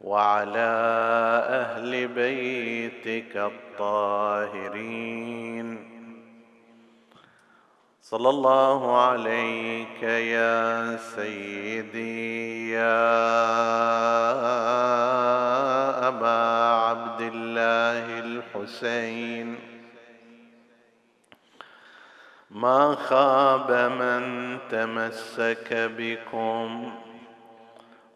وعلى أهل بيتك الطاهرين. صلى الله عليك يا سيدي يا أبا عبد الله الحسين. ما خاب من تمسك بكم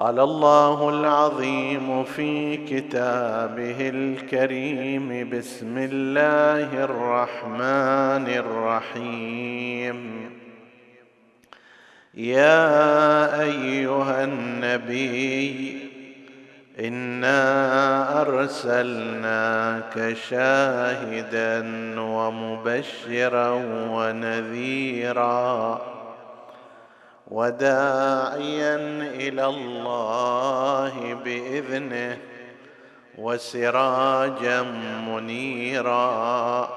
قال الله العظيم في كتابه الكريم بسم الله الرحمن الرحيم. يا أيها النبي إنا أرسلناك شاهدا ومبشرا ونذيرا. وداعيا إلى الله بإذنه وسراجا منيرا.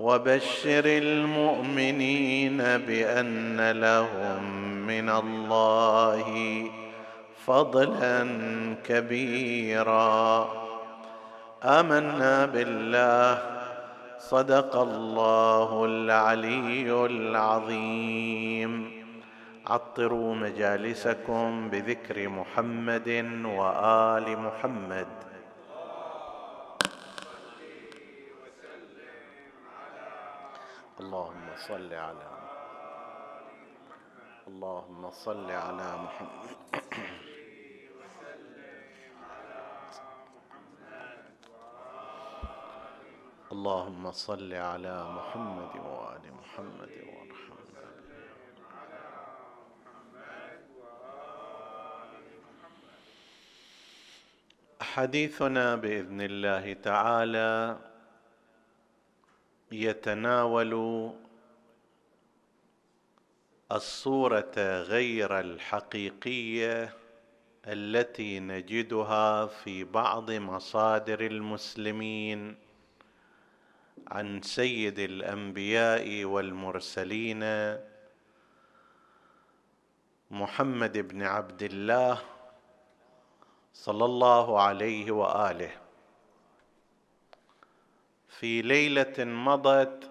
وبشر المؤمنين بأن لهم من الله فضلا كبيرا. آمنا بالله. صدق الله العلي العظيم. عطروا مجالسكم بذكر محمد وآل محمد. اللهم صل على اللهم صل على محمد. اللهم صل على محمد وآل محمد. حديثنا بإذن الله تعالى يتناول الصورة غير الحقيقية التي نجدها في بعض مصادر المسلمين عن سيد الأنبياء والمرسلين محمد بن عبد الله صلى الله عليه وآله. في ليلة مضت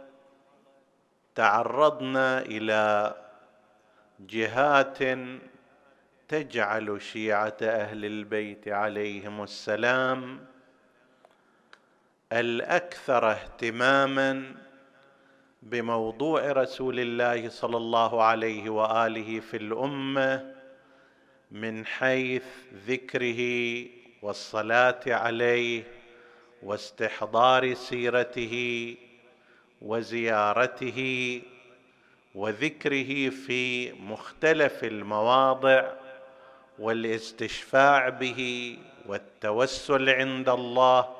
تعرضنا إلى جهات تجعل شيعة أهل البيت عليهم السلام الأكثر اهتماما بموضوع رسول الله صلى الله عليه وآله في الأمة من حيث ذكره والصلاة عليه واستحضار سيرته وزيارته وذكره في مختلف المواضع والاستشفاع به والتوسل عند الله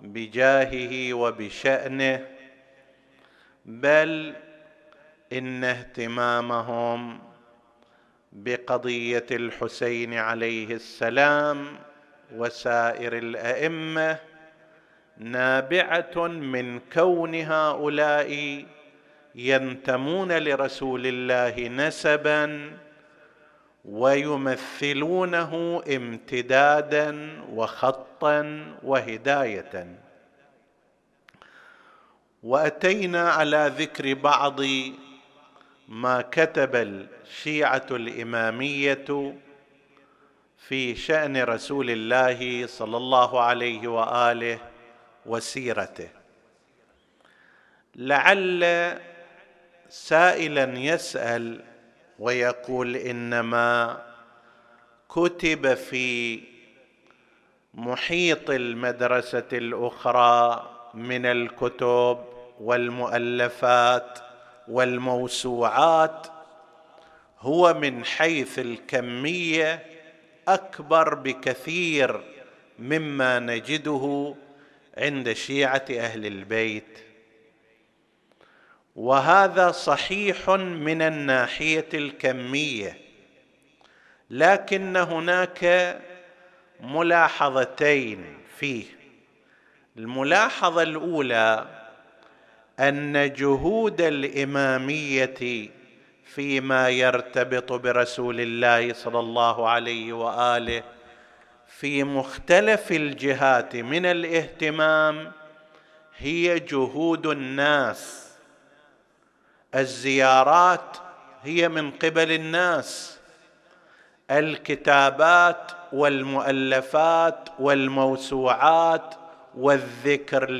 بجاهه وبشأنه بل إن اهتمامهم بقضية الحسين عليه السلام وسائر الأئمة نابعة من كون هؤلاء ينتمون لرسول الله نسبا ويمثلونه امتدادا وخطا وهدايه. وأتينا على ذكر بعض ما كتب الشيعة الإمامية في شأن رسول الله صلى الله عليه وآله وسيرته. لعل سائلا يسأل ويقول إنما كتب في محيط المدرسة الأخرى من الكتب والمؤلفات والموسوعات هو من حيث الكمية أكبر بكثير مما نجده عند شيعة أهل البيت. وهذا صحيح من الناحية الكمية لكن هناك ملاحظتين فيه. الملاحظة الأولى أن جهود الإمامية فيما يرتبط برسول الله صلى الله عليه وآله في مختلف الجهات من الاهتمام هي جهود الناس. الزيارات هي من قبل الناس. الكتابات والمؤلفات والموسوعات والذكر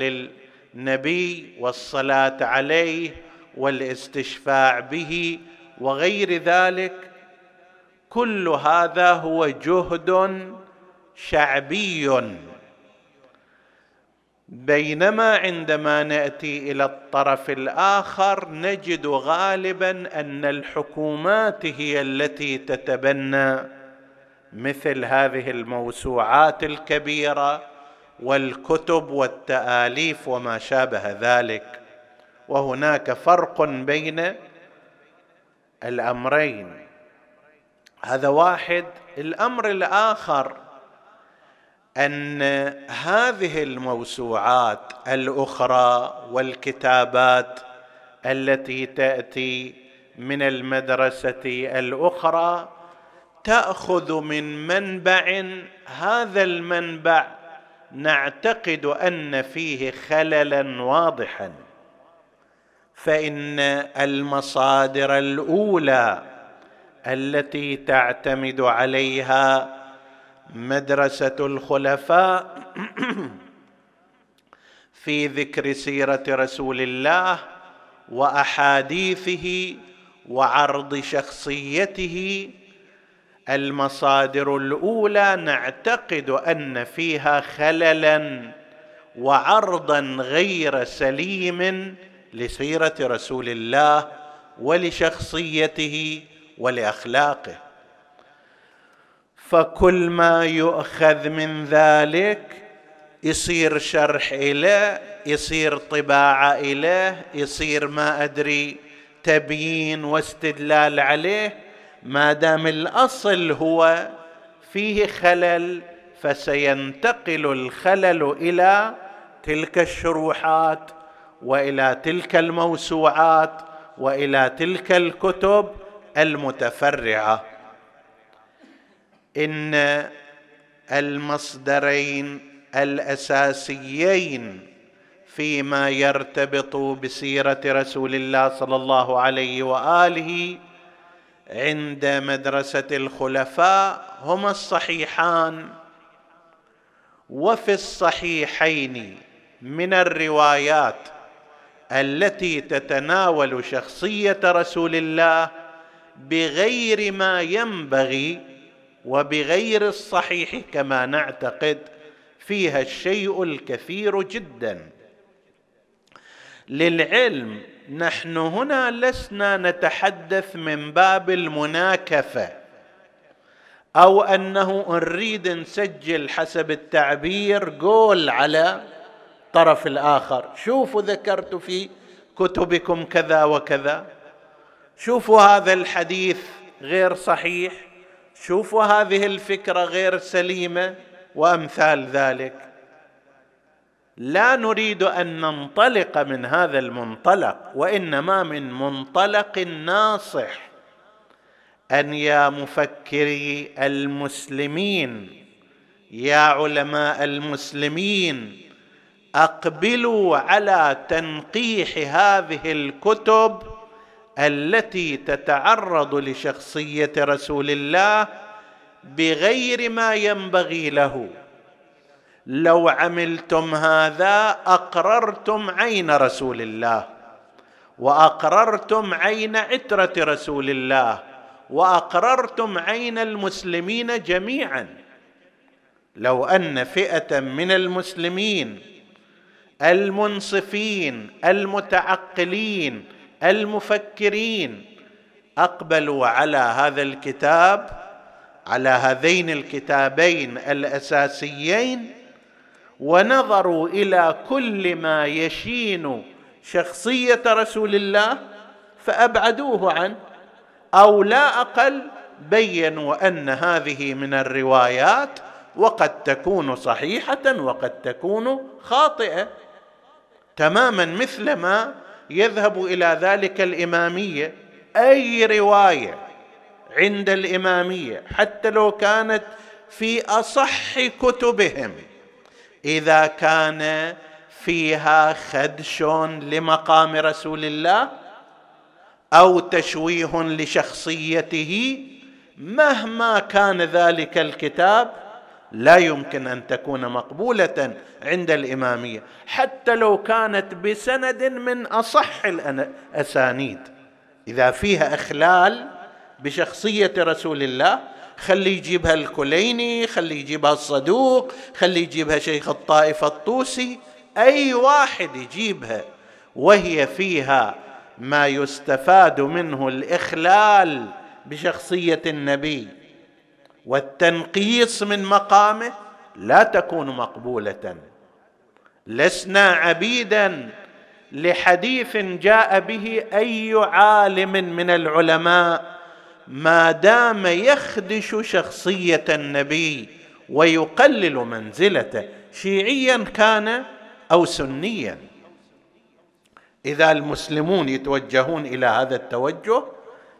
للنبي والصلاة عليه والاستشفاع به وغير ذلك كل هذا هو جهد شعبي. بينما عندما نأتي إلى الطرف الآخر نجد غالبا أن الحكومات هي التي تتبنى مثل هذه الموسوعات الكبيرة. والكتب والتآليف وما شابه ذلك وهناك فرق بين الأمرين. هذا واحد. الأمر الآخر أن هذه الموسوعات الأخرى والكتابات التي تأتي من المدرسة الأخرى تأخذ من منبع هذا المنبع نعتقد أن فيه خللا واضحا فإن المصادر الأولى التي تعتمد عليها مدرسة الخلفاء في ذكر سيرة رسول الله وأحاديثه وعرض شخصيته المصادر الأولى نعتقد أن فيها خللا وعرضا غير سليم لسيرة رسول الله ولشخصيته ولأخلاقه. فكل ما يؤخذ من ذلك يصير شرح إليه يصير طباعة إليه يصير ما أدري تبيين واستدلال عليه ما دام الأصل هو فيه خلل فسينتقل الخلل إلى تلك الشروحات وإلى تلك الموسوعات وإلى تلك الكتب المتفرعة. إن المصدرين الأساسيين فيما يرتبط بسيرة رسول الله صلى الله عليه وآله عند مدرسة الخلفاء هما الصحيحان وفي الصحيحين من الروايات التي تتناول شخصية رسول الله بغير ما ينبغي وبغير الصحيح كما نعتقد فيها الشيء الكثير جدا. للعلم نحن هنا لسنا نتحدث من باب المناكفة أو أنه نريد نسجل حسب التعبير قول على الطرف الآخر. شوفوا ذكرت في كتبكم كذا وكذا. شوفوا هذا الحديث غير صحيح. شوفوا هذه الفكرة غير سليمة. وأمثال ذلك. لا نريد أن ننطلق من هذا المنطلق وإنما من منطلق ناصح. أن يا مفكري المسلمين يا علماء المسلمين أقبلوا على تنقيح هذه الكتب التي تتعرض لشخصية رسول الله بغير ما ينبغي له. لو عملتم هذا أقررتم عين رسول الله وأقررتم عين عترة رسول الله وأقررتم عين المسلمين جميعا. لو أن فئة من المسلمين المنصفين المتعقلين المفكرين أقبلوا على هذا الكتاب على هذين الكتابين الأساسيين ونظروا إلى كل ما يشين شخصية رسول الله فأبعدوه عنه أو لا أقل بينوا أن هذه من الروايات وقد تكون صحيحة وقد تكون خاطئة تماما مثل ما يذهب إلى ذلك الإمامية. أي رواية عند الإمامية حتى لو كانت في أصح كتبهم إذا كان فيها خدش لمقام رسول الله أو تشويه لشخصيته مهما كان ذلك الكتاب لا يمكن أن تكون مقبولة عند الإمامية حتى لو كانت بسند من أصح الأسانيد. إذا فيها إخلال بشخصية رسول الله خلي يجيبها الكليني خلي يجيبها الصدوق خلي يجيبها شيخ الطائفه الطوسي. أي واحد يجيبها وهي فيها ما يستفاد منه الإخلال بشخصية النبي. والتنقيص من مقامه لا تكون مقبولة. لسنا عبيدا لحديث جاء به أي عالم من العلماء ما دام يخدش شخصية النبي ويقلل منزلته شيعيا كان أو سنيا. إذا المسلمون يتوجهون إلى هذا التوجه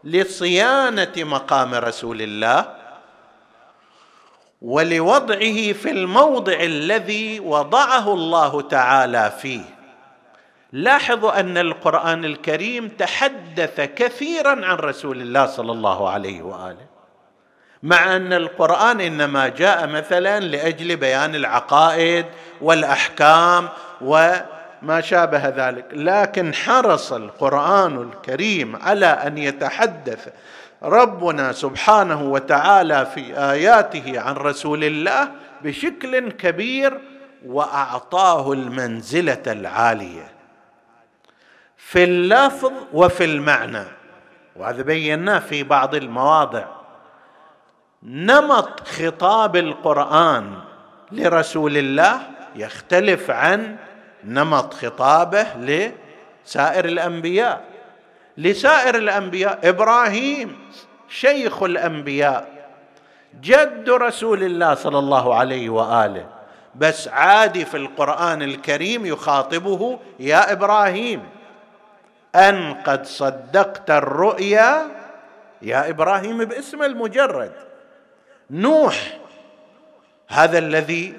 لصيانة مقام رسول الله ولوضعه في الموضع الذي وضعه الله تعالى فيه. لاحظوا أن القرآن الكريم تحدث كثيرا عن رسول الله صلى الله عليه وآله. مع أن القرآن إنما جاء مثلا لأجل بيان العقائد والأحكام وما شابه ذلك. لكن حرص القرآن الكريم على أن يتحدث ربنا سبحانه وتعالى في آياته عن رسول الله بشكل كبير وأعطاه المنزلة العالية. في اللفظ وفي المعنى. وهذا بيناه في بعض المواضع. نمط خطاب القرآن لرسول الله يختلف عن نمط خطابه لسائر الأنبياء. لسائر الأنبياء إبراهيم شيخ الأنبياء جد رسول الله صلى الله عليه وآله. بس عادي في القرآن الكريم يخاطبه يا إبراهيم. أن قد صدقت الرؤيا يا إبراهيم باسم المجرد. نوح هذا الذي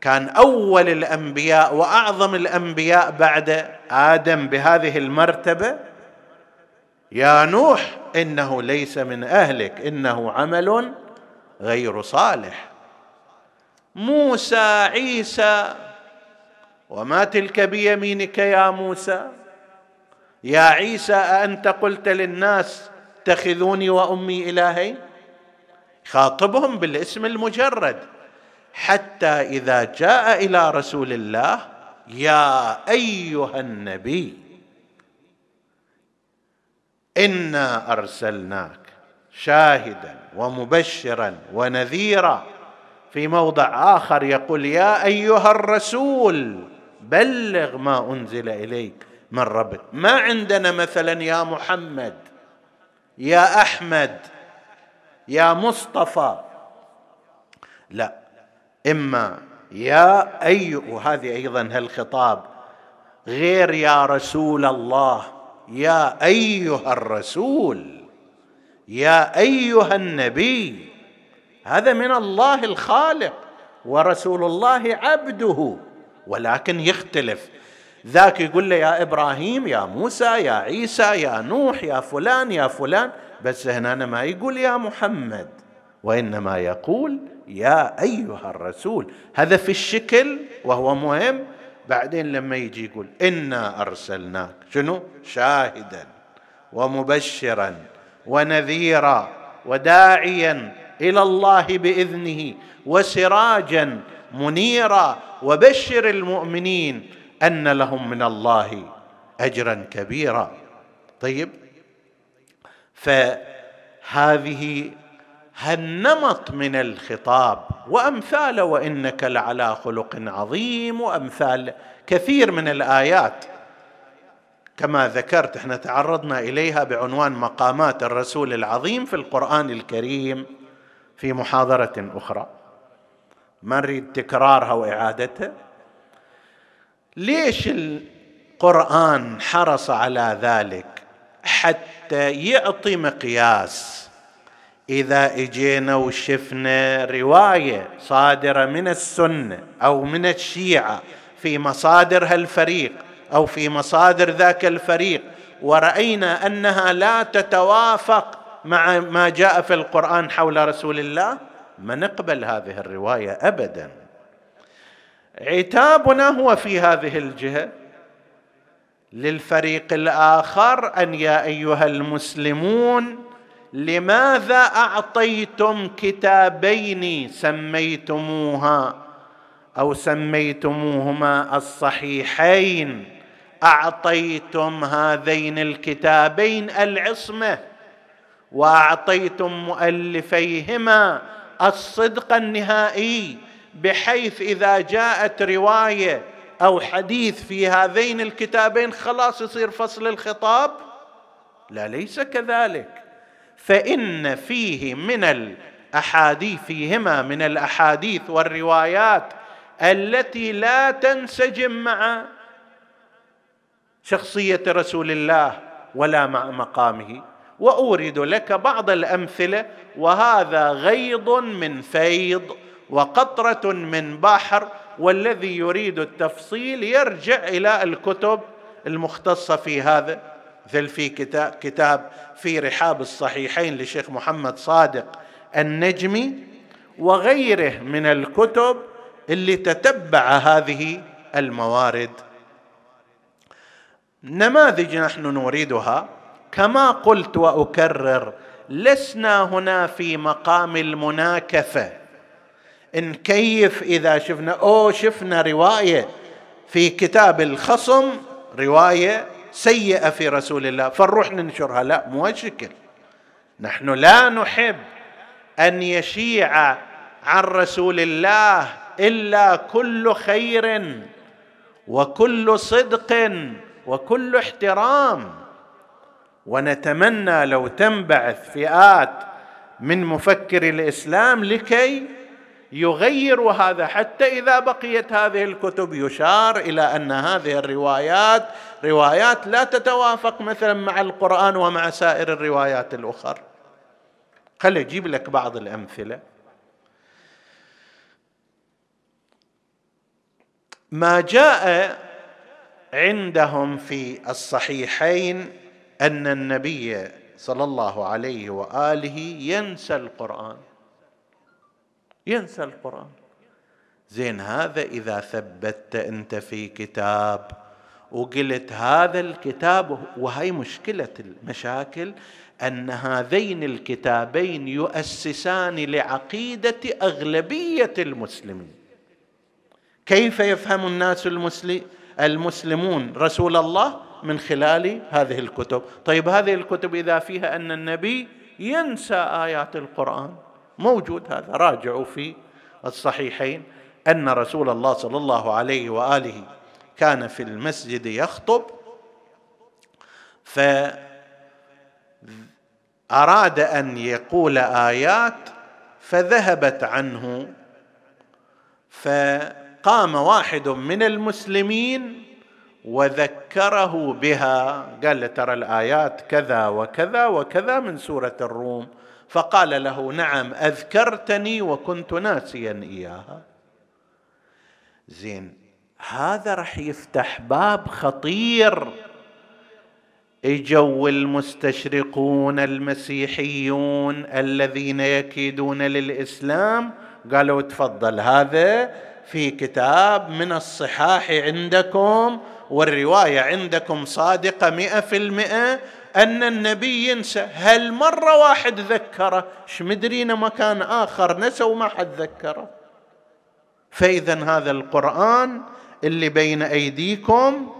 كان أول الأنبياء وأعظم الأنبياء بعد آدم بهذه المرتبة. يا نوح إنه ليس من أهلك إنه عمل غير صالح. موسى عيسى وما تلك بيمينك يا موسى؟ يا عيسى أأنت قلت للناس اتخذوني وأمي إلهين؟ خاطبهم بالاسم المجرد. حتى إذا جاء إلى رسول الله يا أيها النبي إنا أرسلناك شاهدا ومبشرا ونذيرا. في موضع آخر يقول يا أيها الرسول بلغ ما أنزل إليك. من ربك. ما عندنا مثلا يا محمد يا أحمد يا مصطفى. لا إما يا أي وهذه أيضا هالخطاب غير يا رسول الله يا أيها الرسول يا أيها النبي. هذا من الله الخالق ورسول الله عبده. ولكن يختلف. ذاك يقول له يا إبراهيم يا موسى يا عيسى يا نوح يا فلان يا فلان. بس هنا ما يقول يا محمد وإنما يقول يا أيها الرسول. هذا في الشكل وهو مهم. بعدين لما يجي يقول إنا أرسلناك. شنو؟ شاهدا ومبشرا ونذيرا وداعيا إلى الله بإذنه وسراجا منيرا. وبشر المؤمنين أن لهم من الله أجرا كبيرا. طيب فهذه هالنمط من الخطاب وامثاله وإنك لعلى خلق عظيم وأمثال كثير من الآيات. كما ذكرت إحنا تعرضنا إليها بعنوان مقامات الرسول العظيم في القرآن الكريم في محاضرة أخرى. ما نريد تكرارها وإعادتها؟ ليش القرآن حرص على ذلك حتى يعطي مقياس؟ إذا إجينا وشفنا رواية صادرة من السنة أو من الشيعة في مصادر هالفريق أو في مصادر ذاك الفريق ورأينا أنها لا تتوافق مع ما جاء في القرآن حول رسول الله ما نقبل هذه الرواية ابدا. عتابنا هو في هذه الجهة. للفريق الآخر أن يا أيها المسلمون لماذا أعطيتم كتابين سميتموها أو سميتموهما الصحيحين؟ أعطيتم هذين الكتابين العصمة وأعطيتم مؤلفيهما الصدق النهائي. بحيث إذا جاءت رواية أو حديث في هذين الكتابين خلاص يصير فصل الخطاب؟ لا ليس كذلك. فإن فيه من الأحاديث فيهما من الأحاديث والروايات التي لا تنسجم مع شخصية رسول الله ولا مع مقامه. وأورد لك بعض الأمثلة وهذا غيض من فيض وقطرة من بحر والذي يريد التفصيل يرجع إلى الكتب المختصة في هذا. مثل في كتاب, كتاب في رحاب الصحيحين لشيخ محمد صادق النجمي وغيره من الكتب اللي تتبع هذه الموارد. نماذج نحن نريدها. كما قلت وأكرر لسنا هنا في مقام المناكفة. نكيف إذا شفنا أو شفنا رواية في كتاب الخصم رواية سيئة في رسول الله فنروح ننشرها. لا مو شكل نحن لا نحب أن يشيع عن رسول الله إلا كل خير وكل صدق وكل احترام. ونتمنى لو تنبعث فئات من مفكري الإسلام لكي يغيروا هذا حتى إذا بقيت هذه الكتب يشار إلى أن هذه الروايات روايات لا تتوافق مثلا مع القرآن ومع سائر الروايات الاخرى خلي أجيب لك بعض الأمثلة. ما جاء عندهم في الصحيحين أن النبي صلى الله عليه وآله ينسى القرآن. ينسى القرآن. زين هذا إذا ثبتت أنت في كتاب وقلت هذا الكتاب وهي مشكلة المشاكل أن هذين الكتابين يؤسسان لعقيدة أغلبية المسلمين. كيف يفهم الناس المسلمون رسول الله من خلال هذه الكتب؟ طيب هذه الكتب إذا فيها أن النبي ينسى آيات القرآن. موجود هذا. راجعوا في الصحيحين أن رسول الله صلى الله عليه وآله كان في المسجد يخطب فاراد أن يقول آيات فذهبت عنه فقام واحد من المسلمين وذكره بها قال له ترى الآيات كذا وكذا وكذا من سورة الروم. فقال له نعم أذكرتني وكنت ناسيا إياها. زين هذا راح يفتح باب خطير. اجوا المستشرقون المسيحيون الذين يكيدون للإسلام قالوا تفضل هذا في كتاب من الصحاح عندكم والرواية عندكم صادقة مئة في المئة أن النبي ينسى. هل مرة واحد ذكره؟ إيش مدرينا مكان آخر نسى وما حد ذكره. فاذا هذا القرآن اللي بين أيديكم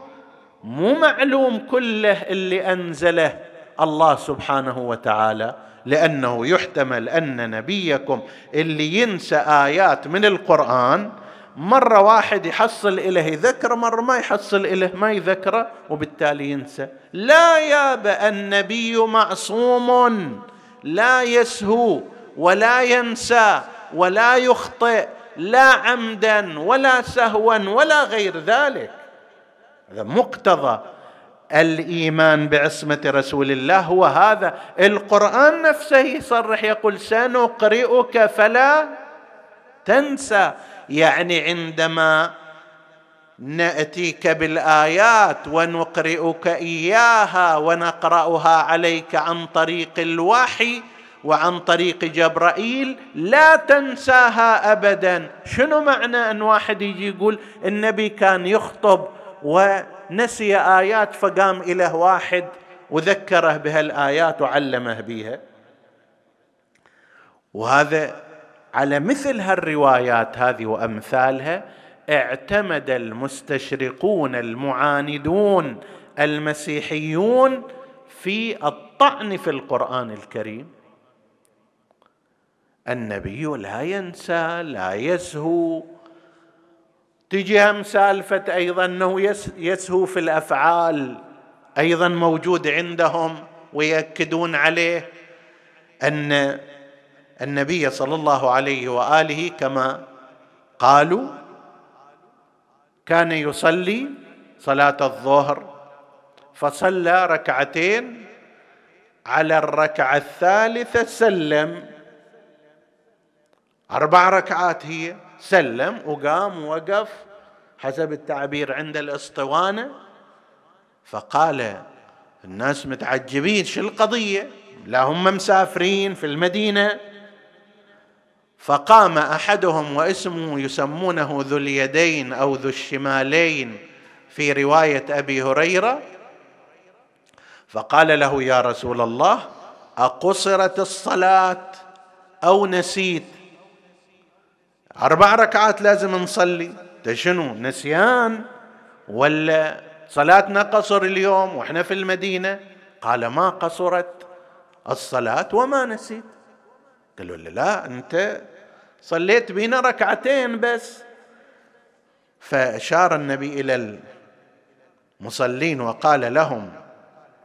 مو معلوم كله اللي أنزله الله سبحانه وتعالى لأنه يحتمل أن نبيكم اللي ينسى آيات من القرآن مرة واحد يحصل إليه ذكر مرة ما يحصل إليه ما يذكره وبالتالي ينسى. لا ياب النبي معصوم لا يسهو ولا ينسى ولا يخطئ لا عمدا ولا سهوا ولا غير ذلك. هذا مقتضى الإيمان بعصمة رسول الله. هو هذا. القرآن نفسه يصرح يقول سنقرئك فلا تنسى. يعني عندما نأتيك بالآيات ونقرئك إياها ونقرأها عليك عن طريق الوحي وعن طريق جبرائيل لا تنساها ابدا. شنو معنى أن واحد يجي يقول النبي كان يخطب ونسي آيات فقام اليه واحد وذكره بهالآيات وعلمه بها وهذا على مثل هالروايات هذه وأمثالها اعتمد المستشرقون المعاندون المسيحيون في الطعن في القرآن الكريم. النبي لا ينسى لا يسهو تجي هم سالفة أيضا أنه يسهو في الأفعال أيضا موجود عندهم ويأكدون عليه أن النبي صلى الله عليه وآله كما قالوا كان يصلي صلاة الظهر فصلى ركعتين على الركعة الثالثة سلم. أربع ركعات هي سلم وقام ووقف حسب التعبير عند الاسطوانة. فقال الناس متعجبين شو القضية؟ لا هم مسافرين في المدينة. فقام أحدهم واسمه يسمونه ذو اليدين أو ذو الشمالين في رواية أبي هريرة. فقال له يا رسول الله أقصرت الصلاة أو نسيت؟ أربع ركعات لازم نصلي. شنو نسيان؟ ولا صلاتنا قصر اليوم وإحنا في المدينة؟ قال ما قصرت الصلاة وما نسيت. قالوا له لا أنت صليت بنا ركعتين بس. فأشار النبي إلى المصلين وقال لهم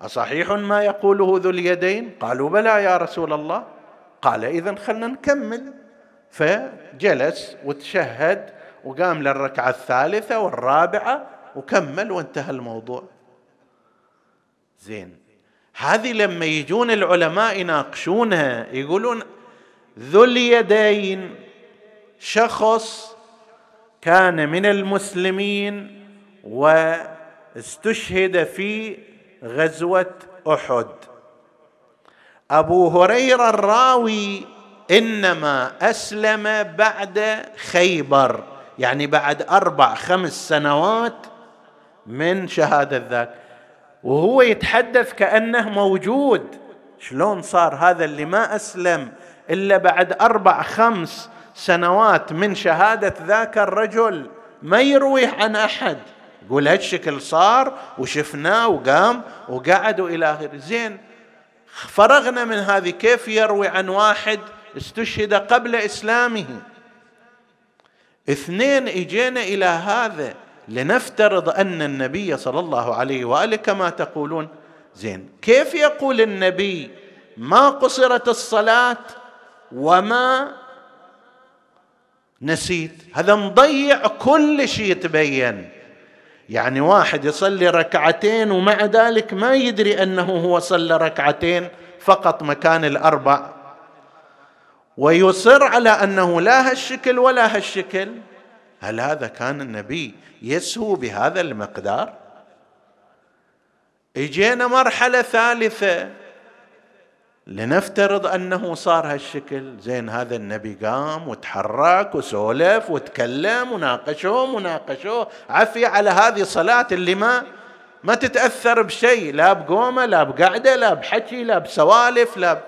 أصحيح ما يقوله ذو اليدين؟ قالوا بلى يا رسول الله. قال إذا خلنا نكمل. فجلس وتشهد وقام للركعة الثالثة والرابعة وكمل وانتهى الموضوع. زين. هذه لما يجون العلماء يناقشونها يقولون ذو اليدين. شخص كان من المسلمين واستشهد في غزوة أحد. أبو هريرة الراوي إنما أسلم بعد خيبر يعني بعد أربع خمس سنوات من شهادة ذاك. وهو يتحدث كأنه موجود. شلون صار هذا اللي ما أسلم إلا بعد أربع خمس سنوات من شهادة ذاك الرجل ما يروي عن أحد. يقول هالشكل صار وشفناه وقام وقعد والى آخره. زين فرغنا من هذه. كيف يروي عن واحد استشهد قبل إسلامه؟ اثنين إجينا إلى هذا لنفترض أن النبي صلى الله عليه وآله كما تقولون. زين كيف يقول النبي ما قصرت الصلاة وما نسيت. هذا مضيع كل شيء يتبين. يعني واحد يصلي ركعتين ومع ذلك ما يدري أنه هو صلى ركعتين فقط مكان الأربع. ويصر على أنه لا هالشكل ولا هالشكل. هل هذا كان النبي يسهو بهذا المقدار؟ إجينا مرحلة ثالثة. لنفترض أنه صار هالشكل. زين هذا النبي قام وتحرك وسولف وتكلم وناقشهم وناقشوه. عفية على هذه صلاة اللي ما ما تتأثر بشيء. لا بقومة لا بقعدة لا بحكي لا بسوالف لا ب...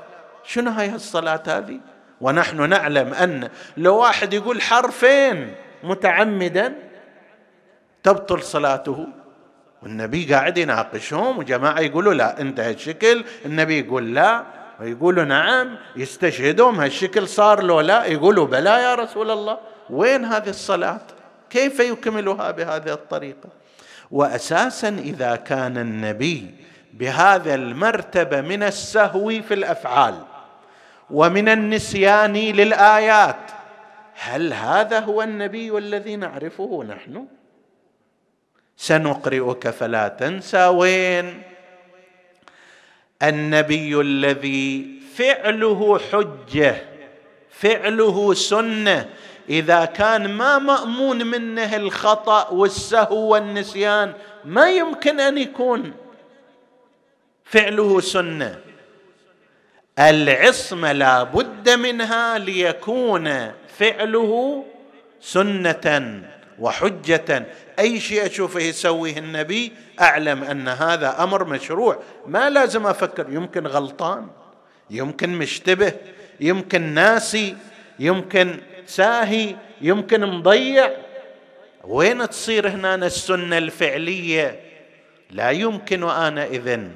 شنو هاي الصلاة هذه؟ ونحن نعلم أن لو واحد يقول حرفين متعمدا تبطل صلاته. والنبي قاعد يناقشهم وجماعة يقولوا لا أنت هالشكل. النبي يقول لا. ويقولوا نعم يستشهدون هالشكل صار له لا يقولوا بلى يا رسول الله. وين هذه الصلاة؟ كيف يكملها بهذه الطريقة؟ وأساسا إذا كان النبي بهذا المرتبة من السهو في الأفعال ومن النسيان للآيات هل هذا هو النبي الذي نعرفه نحن؟ سنقرئك فلا تنسى. وين؟ النبي الذي فعله حجة فعله سنة. إذا كان ما مأمون منه الخطأ والسهو والنسيان ما يمكن أن يكون فعله سنة. العصمة لا بد منها ليكون فعله سنة. وحجة أي شيء أشوفه يسويه النبي أعلم أن هذا أمر مشروع. ما لازم أفكر يمكن غلطان يمكن مشتبه يمكن ناسي يمكن ساهي يمكن مضيع. وين تصير هنا السنة الفعلية؟ لا يمكن أنا إذن.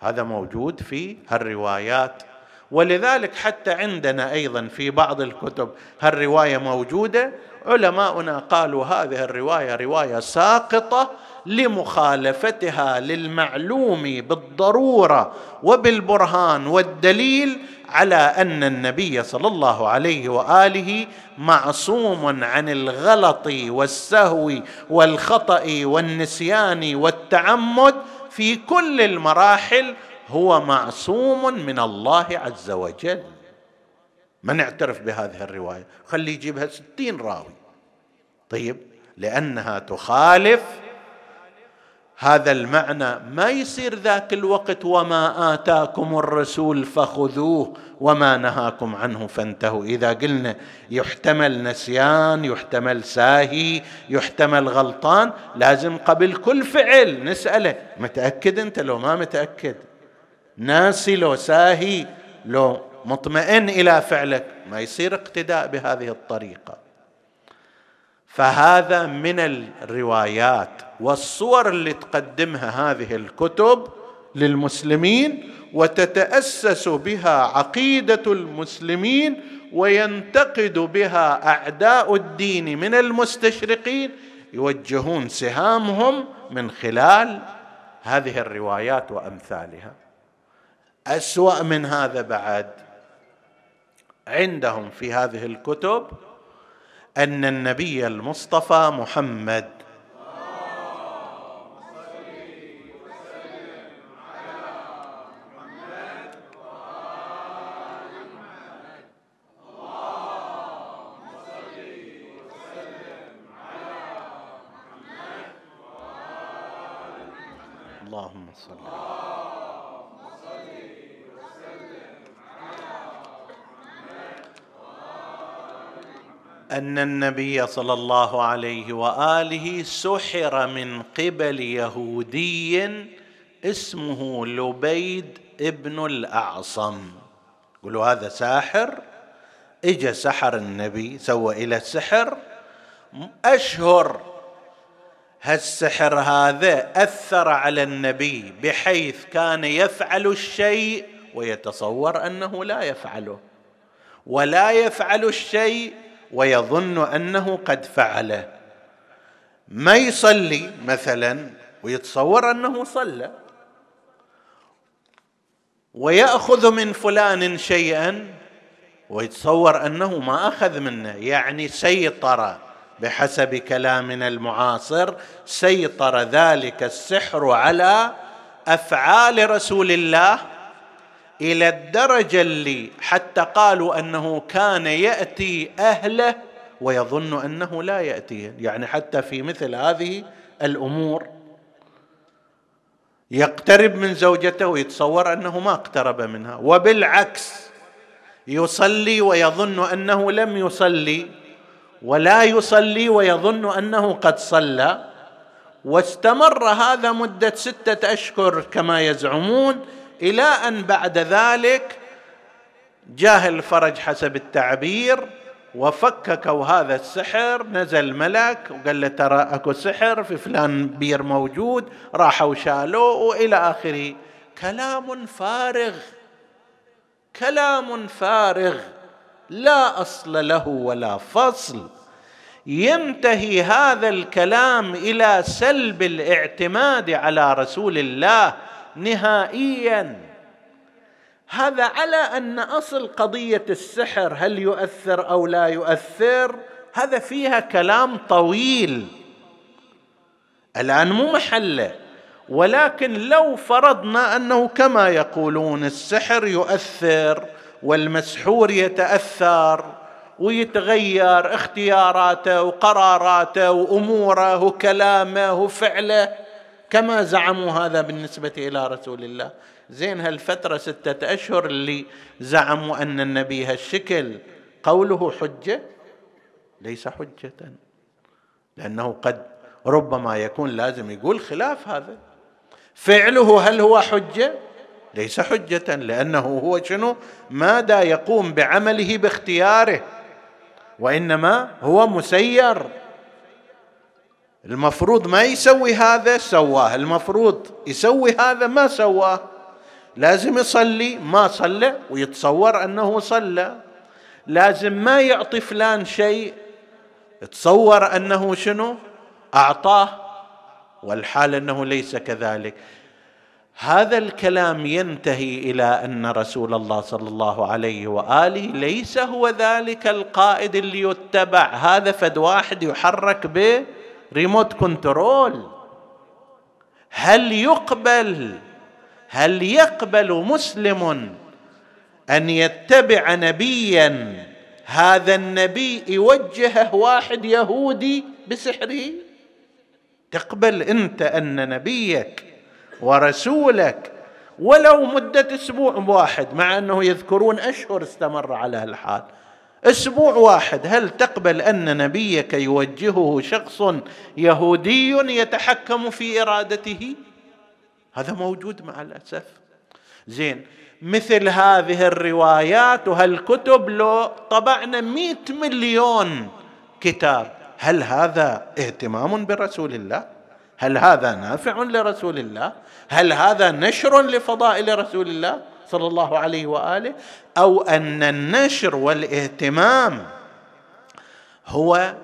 هذا موجود في هالروايات. ولذلك حتى عندنا أيضا في بعض الكتب هالرواية موجودة علماؤنا قالوا هذه الرواية رواية ساقطة لمخالفتها للمعلوم بالضرورة وبالبرهان والدليل على أن النبي صلى الله عليه وآله معصوم عن الغلط والسهو والخطأ والنسيان والتعمد في كل المراحل هو معصوم من الله عز وجل. من اعترف بهذه الرواية؟ خلي يجيبها ستين راوي. طيب لأنها تخالف هذا المعنى. ما يصير ذاك الوقت وما آتاكم الرسول فخذوه وما نهاكم عنه فانتهوا. إذا قلنا يحتمل نسيان يحتمل ساهي يحتمل غلطان لازم قبل كل فعل نسأله. متأكد أنت لو ما متأكد؟ ناسي لو ساهي لو مطمئن إلى فعلك. ما يصير اقتداء بهذه الطريقة. فهذا من الروايات والصور اللي تقدمها هذه الكتب للمسلمين وتتأسس بها عقيدة المسلمين وينتقد بها أعداء الدين من المستشرقين يوجهون سهامهم من خلال هذه الروايات وأمثالها. أسوأ من هذا بعد عندهم في هذه الكتب أن النبي المصطفى محمد اللهم صل ان النبي صلى الله عليه وآله سحر من قبل يهودي اسمه لبيد ابن الأعصم. يقولوا هذا ساحر. اجى سحر النبي سوى إلى السحر. أشهر هالسحر هذا أثر على النبي بحيث كان يفعل الشيء ويتصور أنه لا يفعله. ولا يفعل الشيء ويظن أنه قد فعله ما يصلي مثلا ويتصور أنه صلى. ويأخذ من فلان شيئا ويتصور أنه ما أخذ منه. يعني سيطر بحسب كلامنا المعاصر. سيطر ذلك السحر على أفعال رسول الله إلى الدرجة اللي حتى قالوا أنه كان يأتي أهله ويظن أنه لا ياتيه يعني حتى في مثل هذه الأمور يقترب من زوجته ويتصور أنه ما اقترب منها. وبالعكس يصلي ويظن أنه لم يصلي ولا يصلي ويظن أنه قد صلى. واستمر هذا مدة ستة أشهر كما يزعمون إلى أن بعد ذلك جاه الفرج حسب التعبير وفككوا هذا السحر نزل ملك وقال له ترى أكو سحر في فلان بير موجود راحوا شالوه وإلى آخره. كلام فارغ كلام فارغ لا أصل له ولا فصل. ينتهي هذا الكلام إلى سلب الاعتماد على رسول الله نهائيا. هذا على أن أصل قضية السحر هل يؤثر أو لا يؤثر هذا فيها كلام طويل. الآن مو محلة ولكن لو فرضنا أنه كما يقولون السحر يؤثر والمسحور يتأثر ويتغير اختياراته وقراراته وأموره وكلامه وفعله كما زعموا هذا بالنسبة إلى رسول الله. زين هالفترة ستة أشهر اللي زعموا أن النبي هالشكل قوله حجة ليس حجة لأنه قد ربما يكون لازم يقول خلاف هذا. فعله هل هو حجة؟ ليس حجة لأنه هو شنو؟ ماذا يقوم بعمله باختياره؟ وإنما هو مسير. المفروض ما يسوي هذا سواه المفروض يسوي هذا ما سواه. لازم يصلي ما صلى ويتصور أنه صلى. لازم ما يعطي فلان شيء تصور أنه شنو؟ أعطاه والحال أنه ليس كذلك. هذا الكلام ينتهي إلى أن رسول الله صلى الله عليه وآله ليس هو ذلك القائد اللي يتبع. هذا فد واحد يحرك ب remote control هل يقبل هل يقبل مسلم أن يتبع نبيا؟ هذا النبي يوجهه واحد يهودي بسحره. تقبل أنت أن نبيك ورسولك ولو مدة أسبوع واحد مع أنه يذكرون أشهر استمر على هالحال. أسبوع واحد هل تقبل أن نبيك يوجهه شخص يهودي يتحكم في إرادته؟ هذا موجود مع الأسف. زين مثل هذه الروايات وهالكتب لو طبعنا مئة مليون كتاب هل هذا اهتمام برسول الله؟ هل هذا نافع لرسول الله؟ هل هذا نشر لفضائل رسول الله؟ صلى الله عليه وآله أو أن النشر والاهتمام هو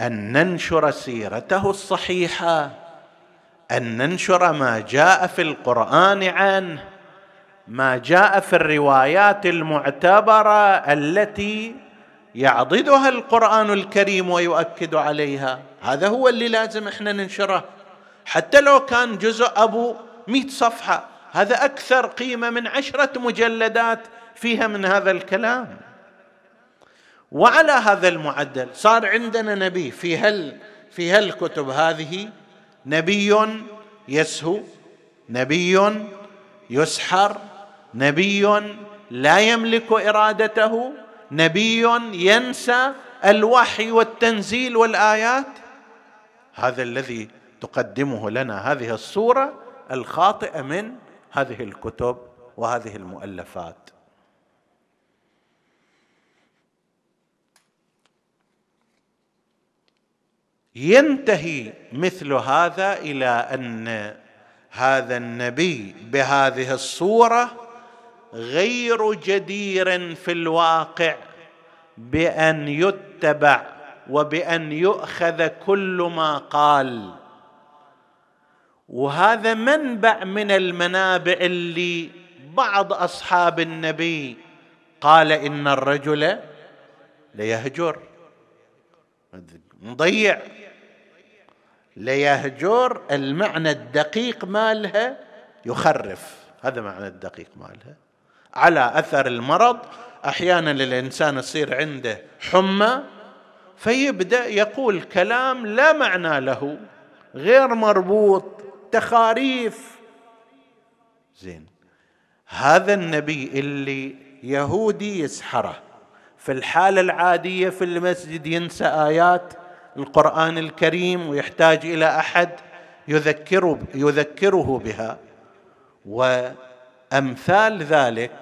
أن ننشر سيرته الصحيحة أن ننشر ما جاء في القرآن عنه ما جاء في الروايات المعتبرة التي يعضدها القرآن الكريم ويؤكد عليها. هذا هو اللي لازم إحنا ننشره. حتى لو كان جزء أبو مئة صفحة هذا أكثر قيمة من عشرة مجلدات فيها من هذا الكلام. وعلى هذا المعدل صار عندنا نبي في هل في هالكتب هذه؟ نبي يسهو نبي يسحر نبي لا يملك إرادته نبي ينسى الوحي والتنزيل والآيات. هذا الذي تقدمه لنا هذه الصورة الخاطئة من هذه الكتب وهذه المؤلفات. ينتهي مثل هذا إلى أن هذا النبي بهذه الصورة غير جدير في الواقع بأن يتبع وبأن يؤخذ كل ما قال. وهذا منبع من المنابع اللي بعض أصحاب النبي قال إن الرجل ليهجر. مضيع. ليهجر المعنى الدقيق مالها يخرف. هذا معنى الدقيق مالها. على أثر المرض أحيانا الإنسان يصير عنده حمى فيبدأ يقول كلام لا معنى له غير مربوط. تخاريف زين. هذا النبي اللي يهودي يسحره. في الحالة العادية في المسجد ينسى آيات القرآن الكريم ويحتاج إلى أحد يذكره يذكره بها. وأمثال ذلك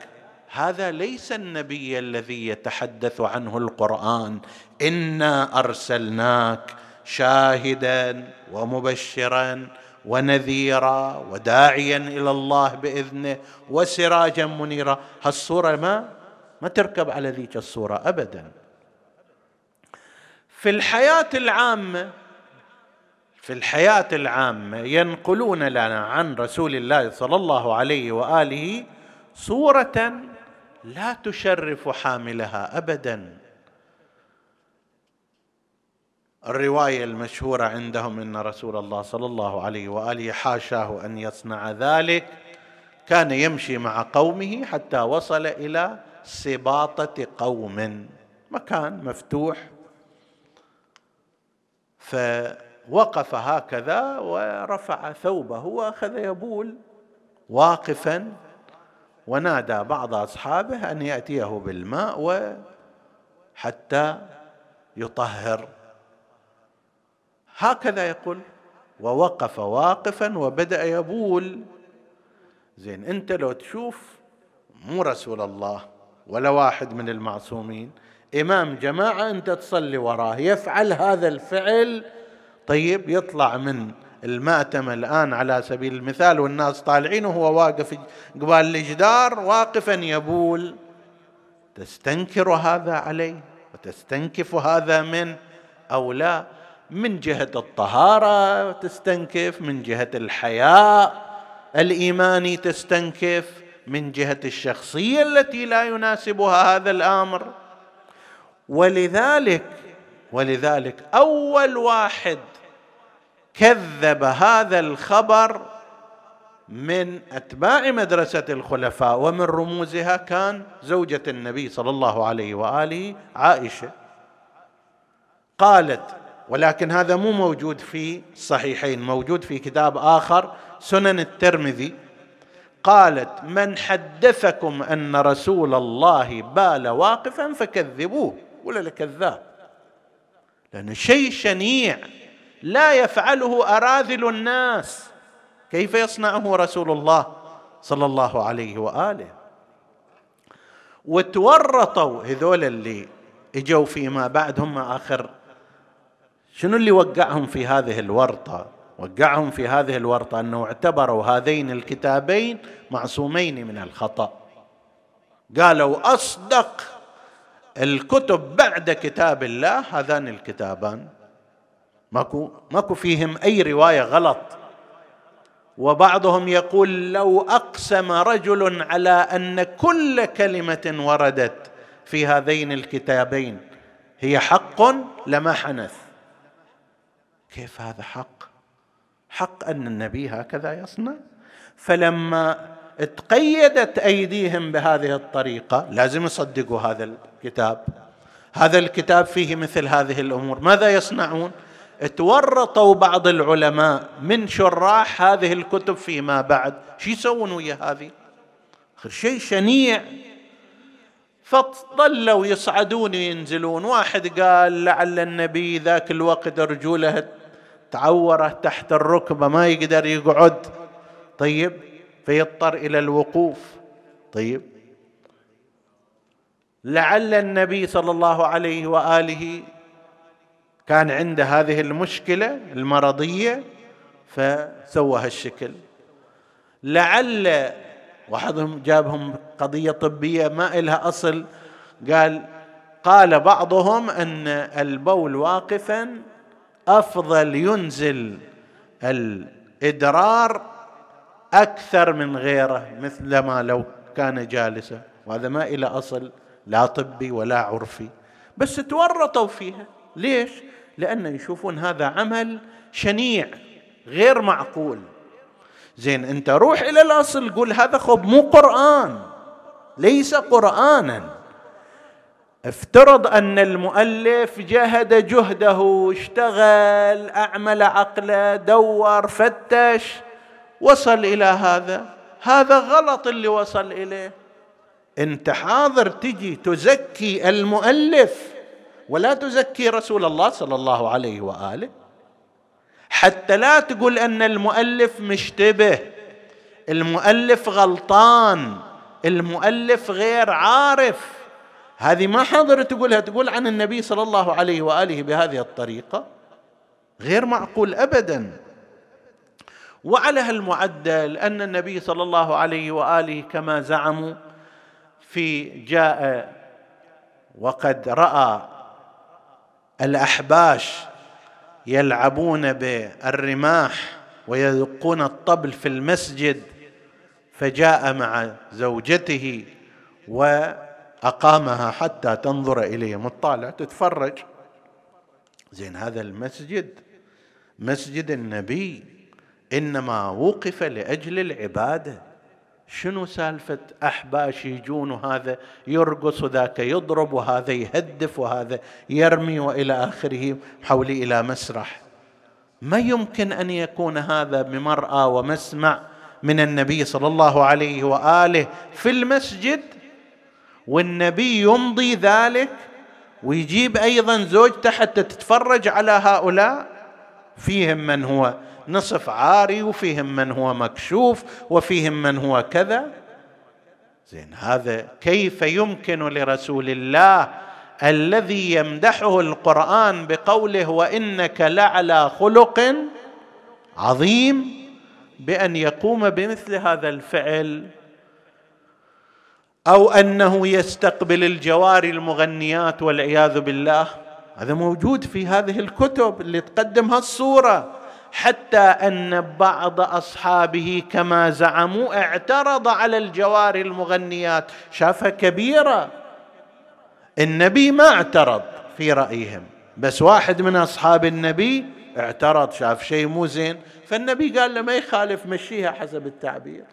هذا ليس النبي الذي يتحدث عنه القرآن. إنا أرسلناك شاهدا ومبشرا ونذيرا وداعيا إلى الله بإذنه وسراجا منيرا. هالصورة ما ما تركب على ذيك الصورة ابدا. في الحياة العامه في الحياة العامة ينقلون لنا عن رسول الله صلى الله عليه وآله صورة لا تشرف حاملها ابدا. الرواية المشهورة عندهم إن رسول الله صلى الله عليه وآله حاشاه أن يصنع ذلك. كان يمشي مع قومه حتى وصل إلى سباطة قوم. مكان مفتوح. فوقف هكذا ورفع ثوبه وأخذ يبول واقفا. ونادى بعض أصحابه أن يأتيه بالماء وحتى يطهر. هكذا يقول ووقف واقفا وبدأ يبول. زين أنت لو تشوف مو رسول الله ولا واحد من المعصومين إمام جماعة أنت تصلي وراه يفعل هذا الفعل. طيب يطلع من المأتم الآن على سبيل المثال والناس طالعين وهو واقف قبال الجدار واقفا يبول. تستنكر هذا عليه؟ وتستنكف هذا من أو لا؟ من جهة الطهارة تستنكف من جهة الحياء الإيماني تستنكف من جهة الشخصية التي لا يناسبها هذا الأمر. ولذلك ولذلك أول واحد كذب هذا الخبر من أتباع مدرسة الخلفاء ومن رموزها كان زوجة النبي صلى الله عليه وآله عائشة. قالت ولكن هذا مو موجود في الصحيحين موجود في كتاب آخر سنن الترمذي. قالت من حدثكم أن رسول الله بال واقفا فكذبوه. ولا لكذاب لأن شيء شنيع لا يفعله أراذل الناس. كيف يصنعه رسول الله صلى الله عليه وآله؟ وتورطوا هذول اللي إجوا فيما بعد هم آخر شنو اللي وقعهم في هذه الورطة؟ وقعهم في هذه الورطة أنه اعتبروا هذين الكتابين معصومين من الخطأ. قالوا أصدق الكتب بعد كتاب الله هذان الكتابان. ماكو ماكو فيهم أي رواية غلط. وبعضهم يقول لو أقسم رجل على أن كل كلمة وردت في هذين الكتابين هي حق لما حنث. كيف هذا حق؟ حق أن النبي هكذا يصنع. فلما تقيدت أيديهم بهذه الطريقة لازم يصدقوا هذا الكتاب. هذا الكتاب فيه مثل هذه الأمور. ماذا يصنعون؟ تورطوا بعض العلماء من شراح هذه الكتب فيما بعد. شو يسوون ويا هذه؟ شيء شنيع. فظلوا يصعدون وينزلون. واحد قال لعل النبي ذاك الوقت رجوله تعوره تحت الركبة ما يقدر يقعد. طيب فيضطر إلى الوقوف. طيب لعل النبي صلى الله عليه وآله كان عنده هذه المشكلة المرضية فسوى هالشكل. لعل واحدهم جابهم قضية طبية ما إلها أصل. قال قال بعضهم أن البول واقفا أفضل ينزل الإدرار أكثر من غيره مثل ما لو كان جالسا. وهذا ما إلى أصل لا طبي ولا عرفي. بس تورطوا فيها. ليش؟ لأن يشوفون هذا عمل شنيع غير معقول. زين أنت روح إلى الأصل قول هذا خب مو قرآن. ليس قرانا. افترض أن المؤلف جهد جهده اشتغل أعمل عقله دور فتش وصل إلى هذا. هذا غلط اللي وصل إليه. أنت حاضر تجي تزكي المؤلف ولا تزكي رسول الله صلى الله عليه وآله. حتى لا تقول أن المؤلف مشتبه. المؤلف غلطان. المؤلف غير عارف. هذه ما حاضر تقولها تقول عن النبي صلى الله عليه وآله بهذه الطريقة؟ غير معقول ابدا. وعلى هالمعدل أن النبي صلى الله عليه وآله كما زعموا في جاء وقد رأى الأحباش يلعبون بالرماح ويدقون الطبل في المسجد فجاء مع زوجته وأقامها حتى تنظر إليهم. الطالع تتفرج. زين هذا المسجد مسجد النبي إنما وقف لأجل العبادة. شنو سالفة أحباش يجون وهذا يرقص وذاك يضرب وهذا يهدف وهذا يرمي وإلى آخره حولي إلى مسرح. ما يمكن أن يكون هذا بمرأى ومسمع من النبي صلى الله عليه وآله في المسجد والنبي يمضي ذلك ويجيب أيضا زوجته حتى تتفرج على هؤلاء. فيهم من هو نصف عاري وفيهم من هو مكشوف وفيهم من هو كذا. زين هذا كيف يمكن لرسول الله الذي يمدحه القرآن بقوله وإنك لعلى خلق عظيم؟ بأن يقوم بمثل هذا الفعل أو أنه يستقبل الجواري المغنيات والعياذ بالله. هذا موجود في هذه الكتب اللي تقدم هالصوره حتى أن بعض أصحابه كما زعموا اعترض على الجواري المغنيات. شافها كبيرة. النبي ما اعترض في رأيهم. بس واحد من أصحاب النبي اعترض شاف شيء مو زين. فالنبي قال له ما يخالف مشيها حسب التعبير.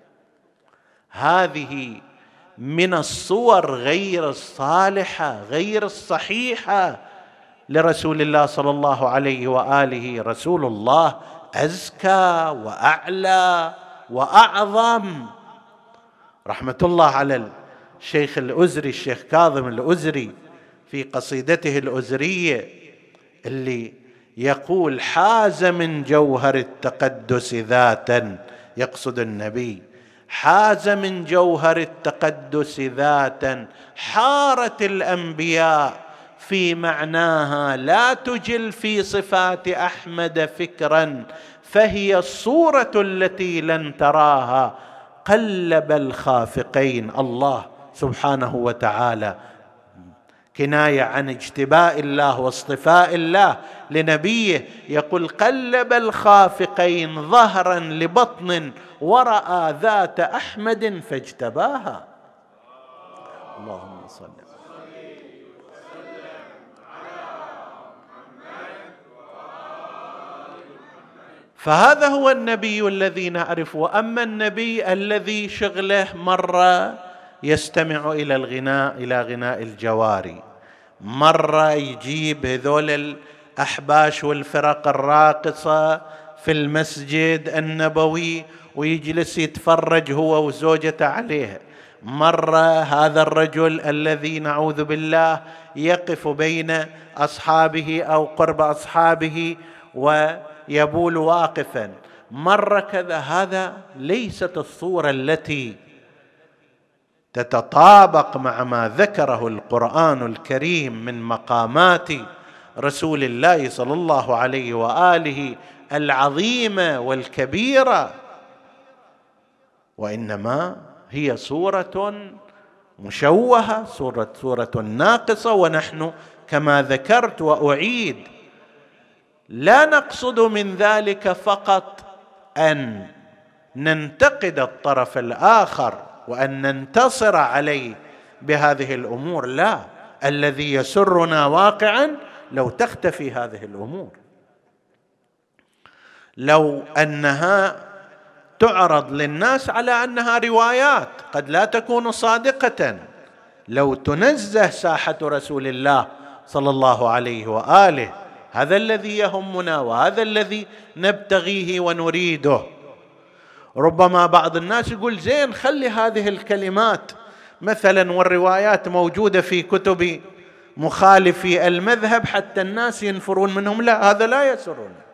هذه من الصور غير الصالحة غير الصحيحة لرسول الله صلى الله عليه وآله. رسول الله أزكى وأعلى وأعظم. رحمة الله على الشيخ الأزري الشيخ كاظم الأزري في قصيدته الأزرية. اللي يقول حاز من جوهر التقدس ذاتا يقصد النبي حاز من جوهر التقدس ذاتا حارت الأنبياء في معناها لا تجل في صفات أحمد فكرا فهي الصورة التي لن تراها قلب الخافقين. الله سبحانه وتعالى كناية عن اجتباء الله واصطفاء الله لنبيه يقول قلب الخافقين ظهرا لبطن ورأى ذات أحمد فاجتباها. اللهم صل فهذا هو النبي الذي نعرفه وأما النبي الذي شغله مرة يستمع إلى الغناء إلى غناء الجواري. مرة يجيب هذول الأحباش والفرق الراقصة في المسجد النبوي ويجلس يتفرج هو وزوجته عليه. مرة هذا الرجل الذي نعوذ بالله يقف بين أصحابه أو قرب أصحابه ويبول واقفا. مرة كذا هذا ليست الصورة التي تتطابق مع ما ذكره القرآن الكريم من مقامات رسول الله صلى الله عليه وآله العظيمة والكبيرة. وإنما هي صوره مشوهة صوره صوره ناقصة. ونحن كما ذكرت وأعيد لا نقصد من ذلك فقط أن ننتقد الطرف الآخر وأن ننتصر عليه بهذه الأمور. لا الذي يسرنا واقعا لو تختفي هذه الأمور. لو أنها تعرض للناس على أنها روايات قد لا تكون صادقة. لو تنزه ساحة رسول الله صلى الله عليه وآله هذا الذي يهمنا وهذا الذي نبتغيه ونريده. ربما بعض الناس يقول زين خلي هذه الكلمات مثلا والروايات موجودة في كتب مخالفي المذهب حتى الناس ينفرون منهم. لا هذا لا يسرنا.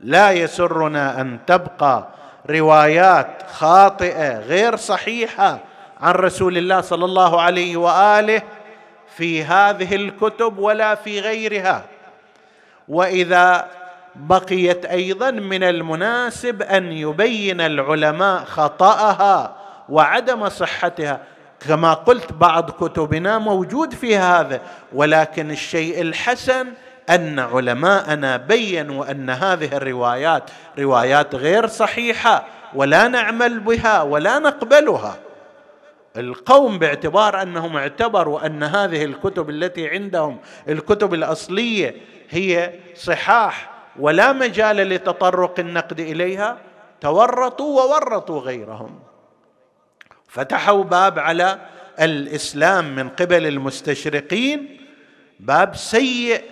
لا يسرنا أن تبقى روايات خاطئة غير صحيحة عن رسول الله صلى الله عليه وآله في هذه الكتب ولا في غيرها. وإذا بقيت أيضا من المناسب أن يبين العلماء خطأها وعدم صحتها. كما قلت بعض كتبنا موجود في هذا ولكن الشيء الحسن أن علماءنا بينوا أن هذه الروايات روايات غير صحيحة ولا نعمل بها ولا نقبلها. القوم باعتبار أنهم اعتبروا أن هذه الكتب التي عندهم الكتب الأصلية هي صحاح ولا مجال لتطرق النقد إليها تورطوا وورطوا غيرهم. فتحوا باب على الإسلام من قبل المستشرقين باب سيء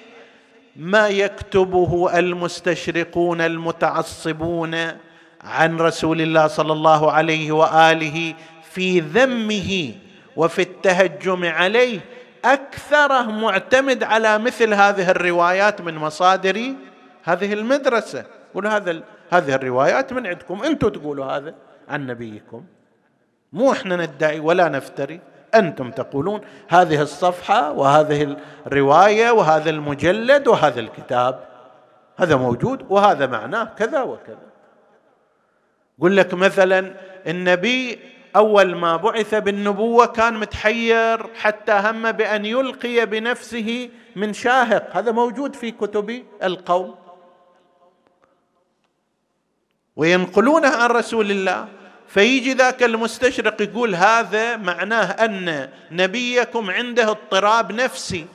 ما يكتبه المستشرقون المتعصبون عن رسول الله صلى الله عليه وآله في ذمه وفي التهجم عليه. أكثره معتمد على مثل هذه الروايات من مصادر هذه المدرسة. يقول هذا هذه الروايات من عندكم؟ أنتم تقولوا هذا عن نبيكم. مو إحنا ندعي ولا نفتري. أنتم تقولون هذه الصفحة وهذه الرواية وهذا المجلد وهذا الكتاب. هذا موجود وهذا معناه كذا وكذا. يقول لك مثلا النبي أول ما بعث بالنبوة كان متحير حتى هم بأن يلقي بنفسه من شاهق. هذا موجود في كتب القوم. وينقلونه عن رسول الله. فيجي ذاك المستشرق يقول هذا معناه أن نبيكم عنده اضطراب نفسي.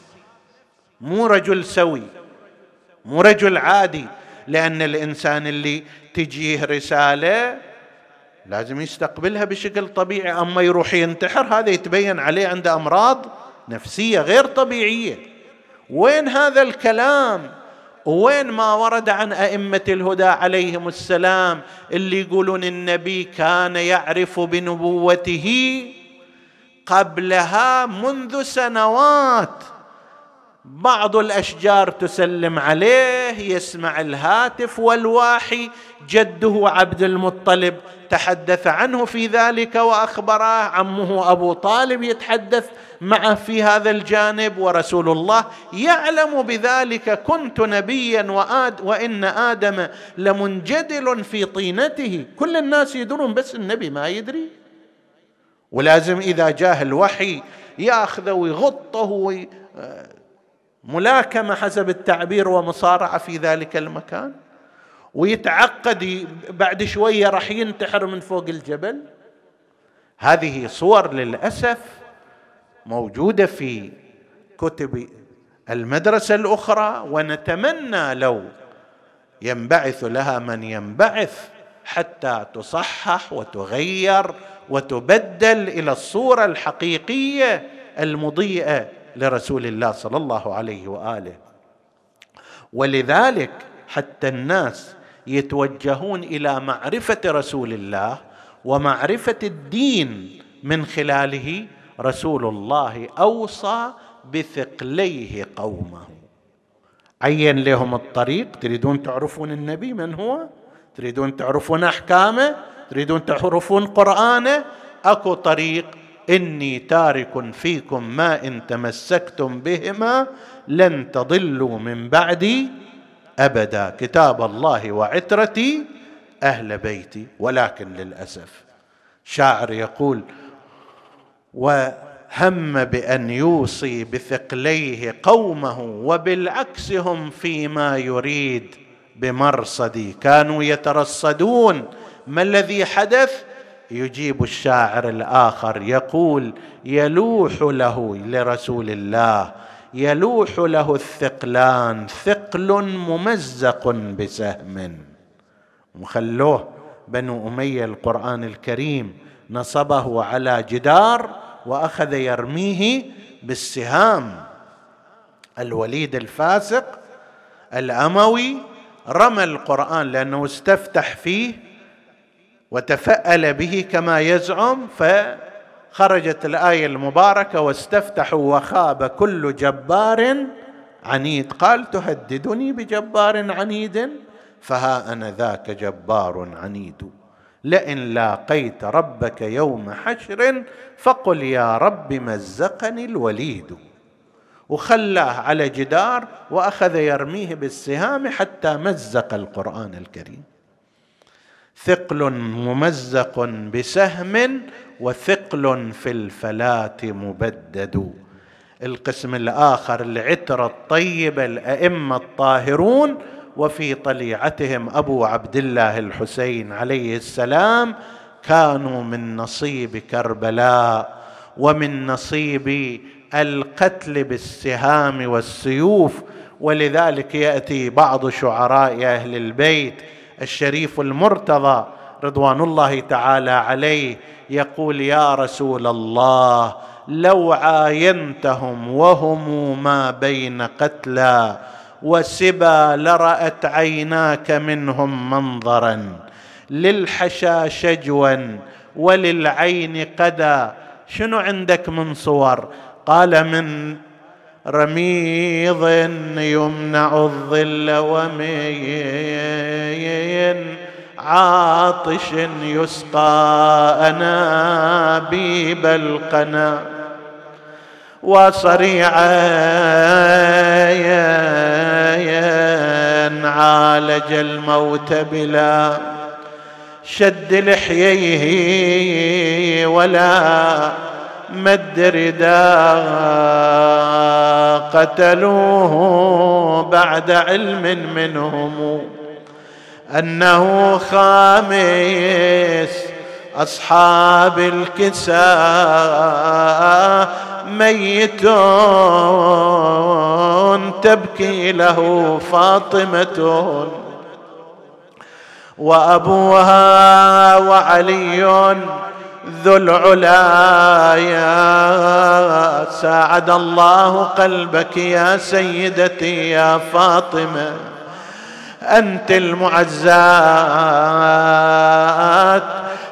مو رجل سوي مو رجل عادي. لأن الإنسان اللي تجيه رسالة لازم يستقبلها بشكل طبيعي. أما يروح ينتحر هذا يتبين عليه عنده أمراض نفسية غير طبيعية. وين هذا الكلام؟ وين ما ورد عن أئمة الهدى عليهم السلام اللي يقولون النبي كان يعرف بنبوته قبلها منذ سنوات. بعض الأشجار تسلم عليه يسمع الهاتف والواحي. جده عبد المطلب تحدث عنه في ذلك وأخبره. عمه أبو طالب يتحدث. معه في هذا الجانب ورسول الله يعلم بذلك كنت نبيا وآد وإن آدم لمنجدل في طينته. كل الناس يدرون بس النبي ما يدري. ولازم إذا جاه الوحي ياخذه ويغطه وي ملاكمة حسب التعبير ومصارعة في ذلك المكان. ويتعقد بعد شوية راح ينتحر من فوق الجبل. هذه صور للأسف موجودة في كتب المدرسة الأخرى ونتمنى لو ينبعث لها من ينبعث حتى تصحح وتغير وتبدل إلى الصورة الحقيقية المضيئة لرسول الله صلى الله عليه وآله. ولذلك حتى الناس يتوجهون إلى معرفة رسول الله ومعرفة الدين من خلاله رسول الله اوصى بثقليه قومه عين لهم الطريق تريدون تعرفون النبي من هو تريدون تعرفون احكامه تريدون تعرفون قرانه اكو طريق اني تارك فيكم ما ان تمسكتم بهما لن تضلوا من بعدي ابدا كتاب الله وعترتي أهل بيتي ولكن للاسف شاعر يقول وهم بأن يوصي بثقليه قومه وبالعكس هم فيما يريد بمرصدي كانوا يترصدون. ما الذي حدث؟ يجيب الشاعر الآخر يقول يلوح له لرسول الله يلوح له الثقلان ثقل ممزق بسهم. وخلوه بنو أمية القرآن الكريم نصبه على جدار وأخذ يرميه بالسهام. الوليد الفاسق الأموي رمى القرآن لأنه استفتح فيه وتفأل به كما يزعم فخرجت الآية المباركة واستفتحوا وخاب كل جبار عنيد. قال تهددني بجبار عنيد فها أنا ذاك جبار عنيد. لئن لاقيت ربك يوم حشر فقل يا رب مزقني الوليد. وخلاه على جدار وأخذ يرميه بالسهام حتى مزق القرآن الكريم. ثقل ممزق بسهم وثقل في الفلاه مبدد. القسم الآخر العتر الطيب الأئمة الطاهرون وفي طليعتهم أبو عبد الله الحسين عليه السلام كانوا من نصيب كربلاء ومن نصيب القتل بالسهام والسيوف. ولذلك يأتي بعض شعراء أهل البيت الشريف المرتضى رضوان الله تعالى عليه يقول يا رسول الله لو عاينتهم وهم ما بين قتلى وسبا لرأت عيناك منهم منظرا للحشا شجوا وللعين قدا. شنو عندك من صور؟ قال من رميض يمنع الظل ومين عاطش يسقى أنابيب القنا. وصريعا عالج الموت بلا شد لحييه ولا مد رداء قتلوه بعد علم منهم انه خامس أصحاب الكساء ميت تبكي له فاطمة وأبوها وعلي ذو العلا يا ساعد الله قلبك يا سيدتي يا فاطمة. أنت المعزات.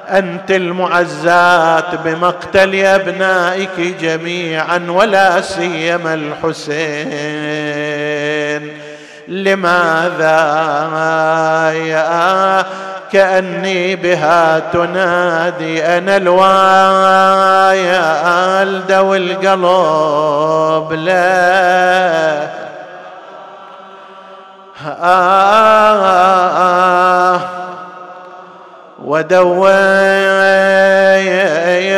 أنت المعزات بمقتل أبنائك جميعا ولا سيما الحسين. لماذا يا كأني بها تنادي؟ أنا الوايا ألدو القلب لا. آه. ودوير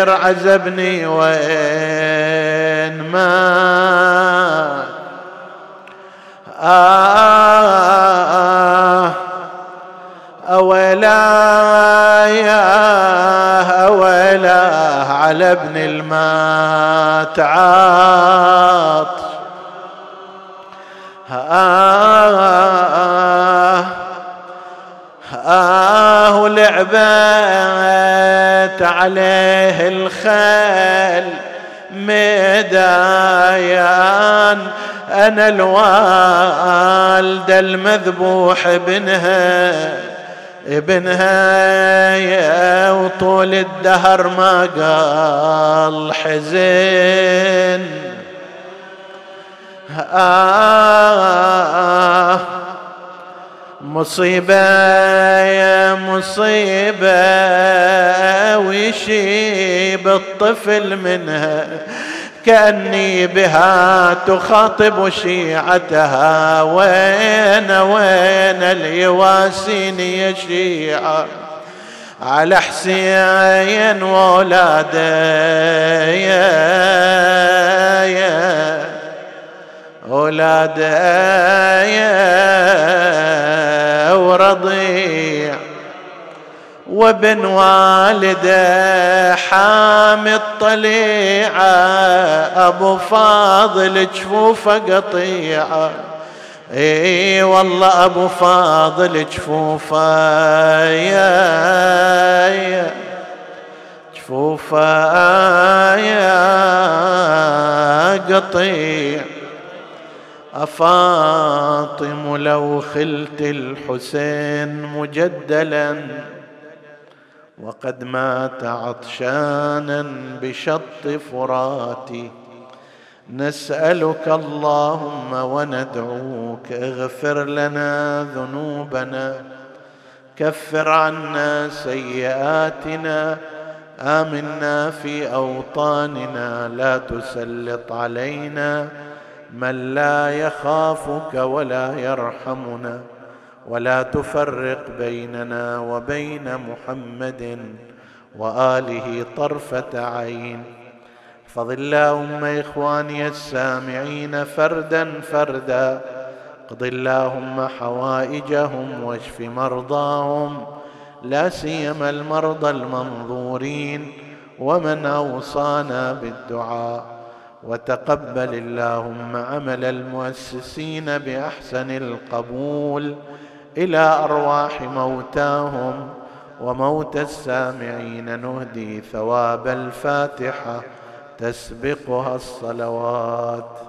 عزبني وين ما آه أولا يا أولا على ابن المات عاط آه آه لعبت عليه الخيل. مدايان أنا الوالدة المذبوح ابنها ابنها وطول الدهر ما قال حزين. آه مصيبة يا مصيبة ويشيب الطفل منها. كأني بها تخاطب شيعتها. وين وين اليواسين يا شيعة؟ على حسين وولاده يا يا يا. وابن والده حامي الطليعة أبو فاضل جفوفه قطيعة. إي والله أبو فاضل جفوفة يا يا جفوفة يا قطيع. أفاطم لو خلت الحسين مجدلا. وقد مات عطشانا بشط فراتي. نسألك اللهم وندعوك اغفر لنا ذنوبنا كفر عنا سيئاتنا آمنا في أوطاننا لا تسلط علينا من لا يخافك ولا يرحمنا. ولا تفرق بيننا وبين محمد وآله طرفة عين. احفظ اللهم إخواني السامعين فردا فردا اقض اللهم حوائجهم واشف مرضاهم لا سيما المرضى المنظورين ومن أوصانا بالدعاء. وتقبل اللهم عمل المؤسسين بأحسن القبول إلى أرواح موتاهم وموتى السامعين نهدي ثواب الفاتحة تسبقها الصلوات.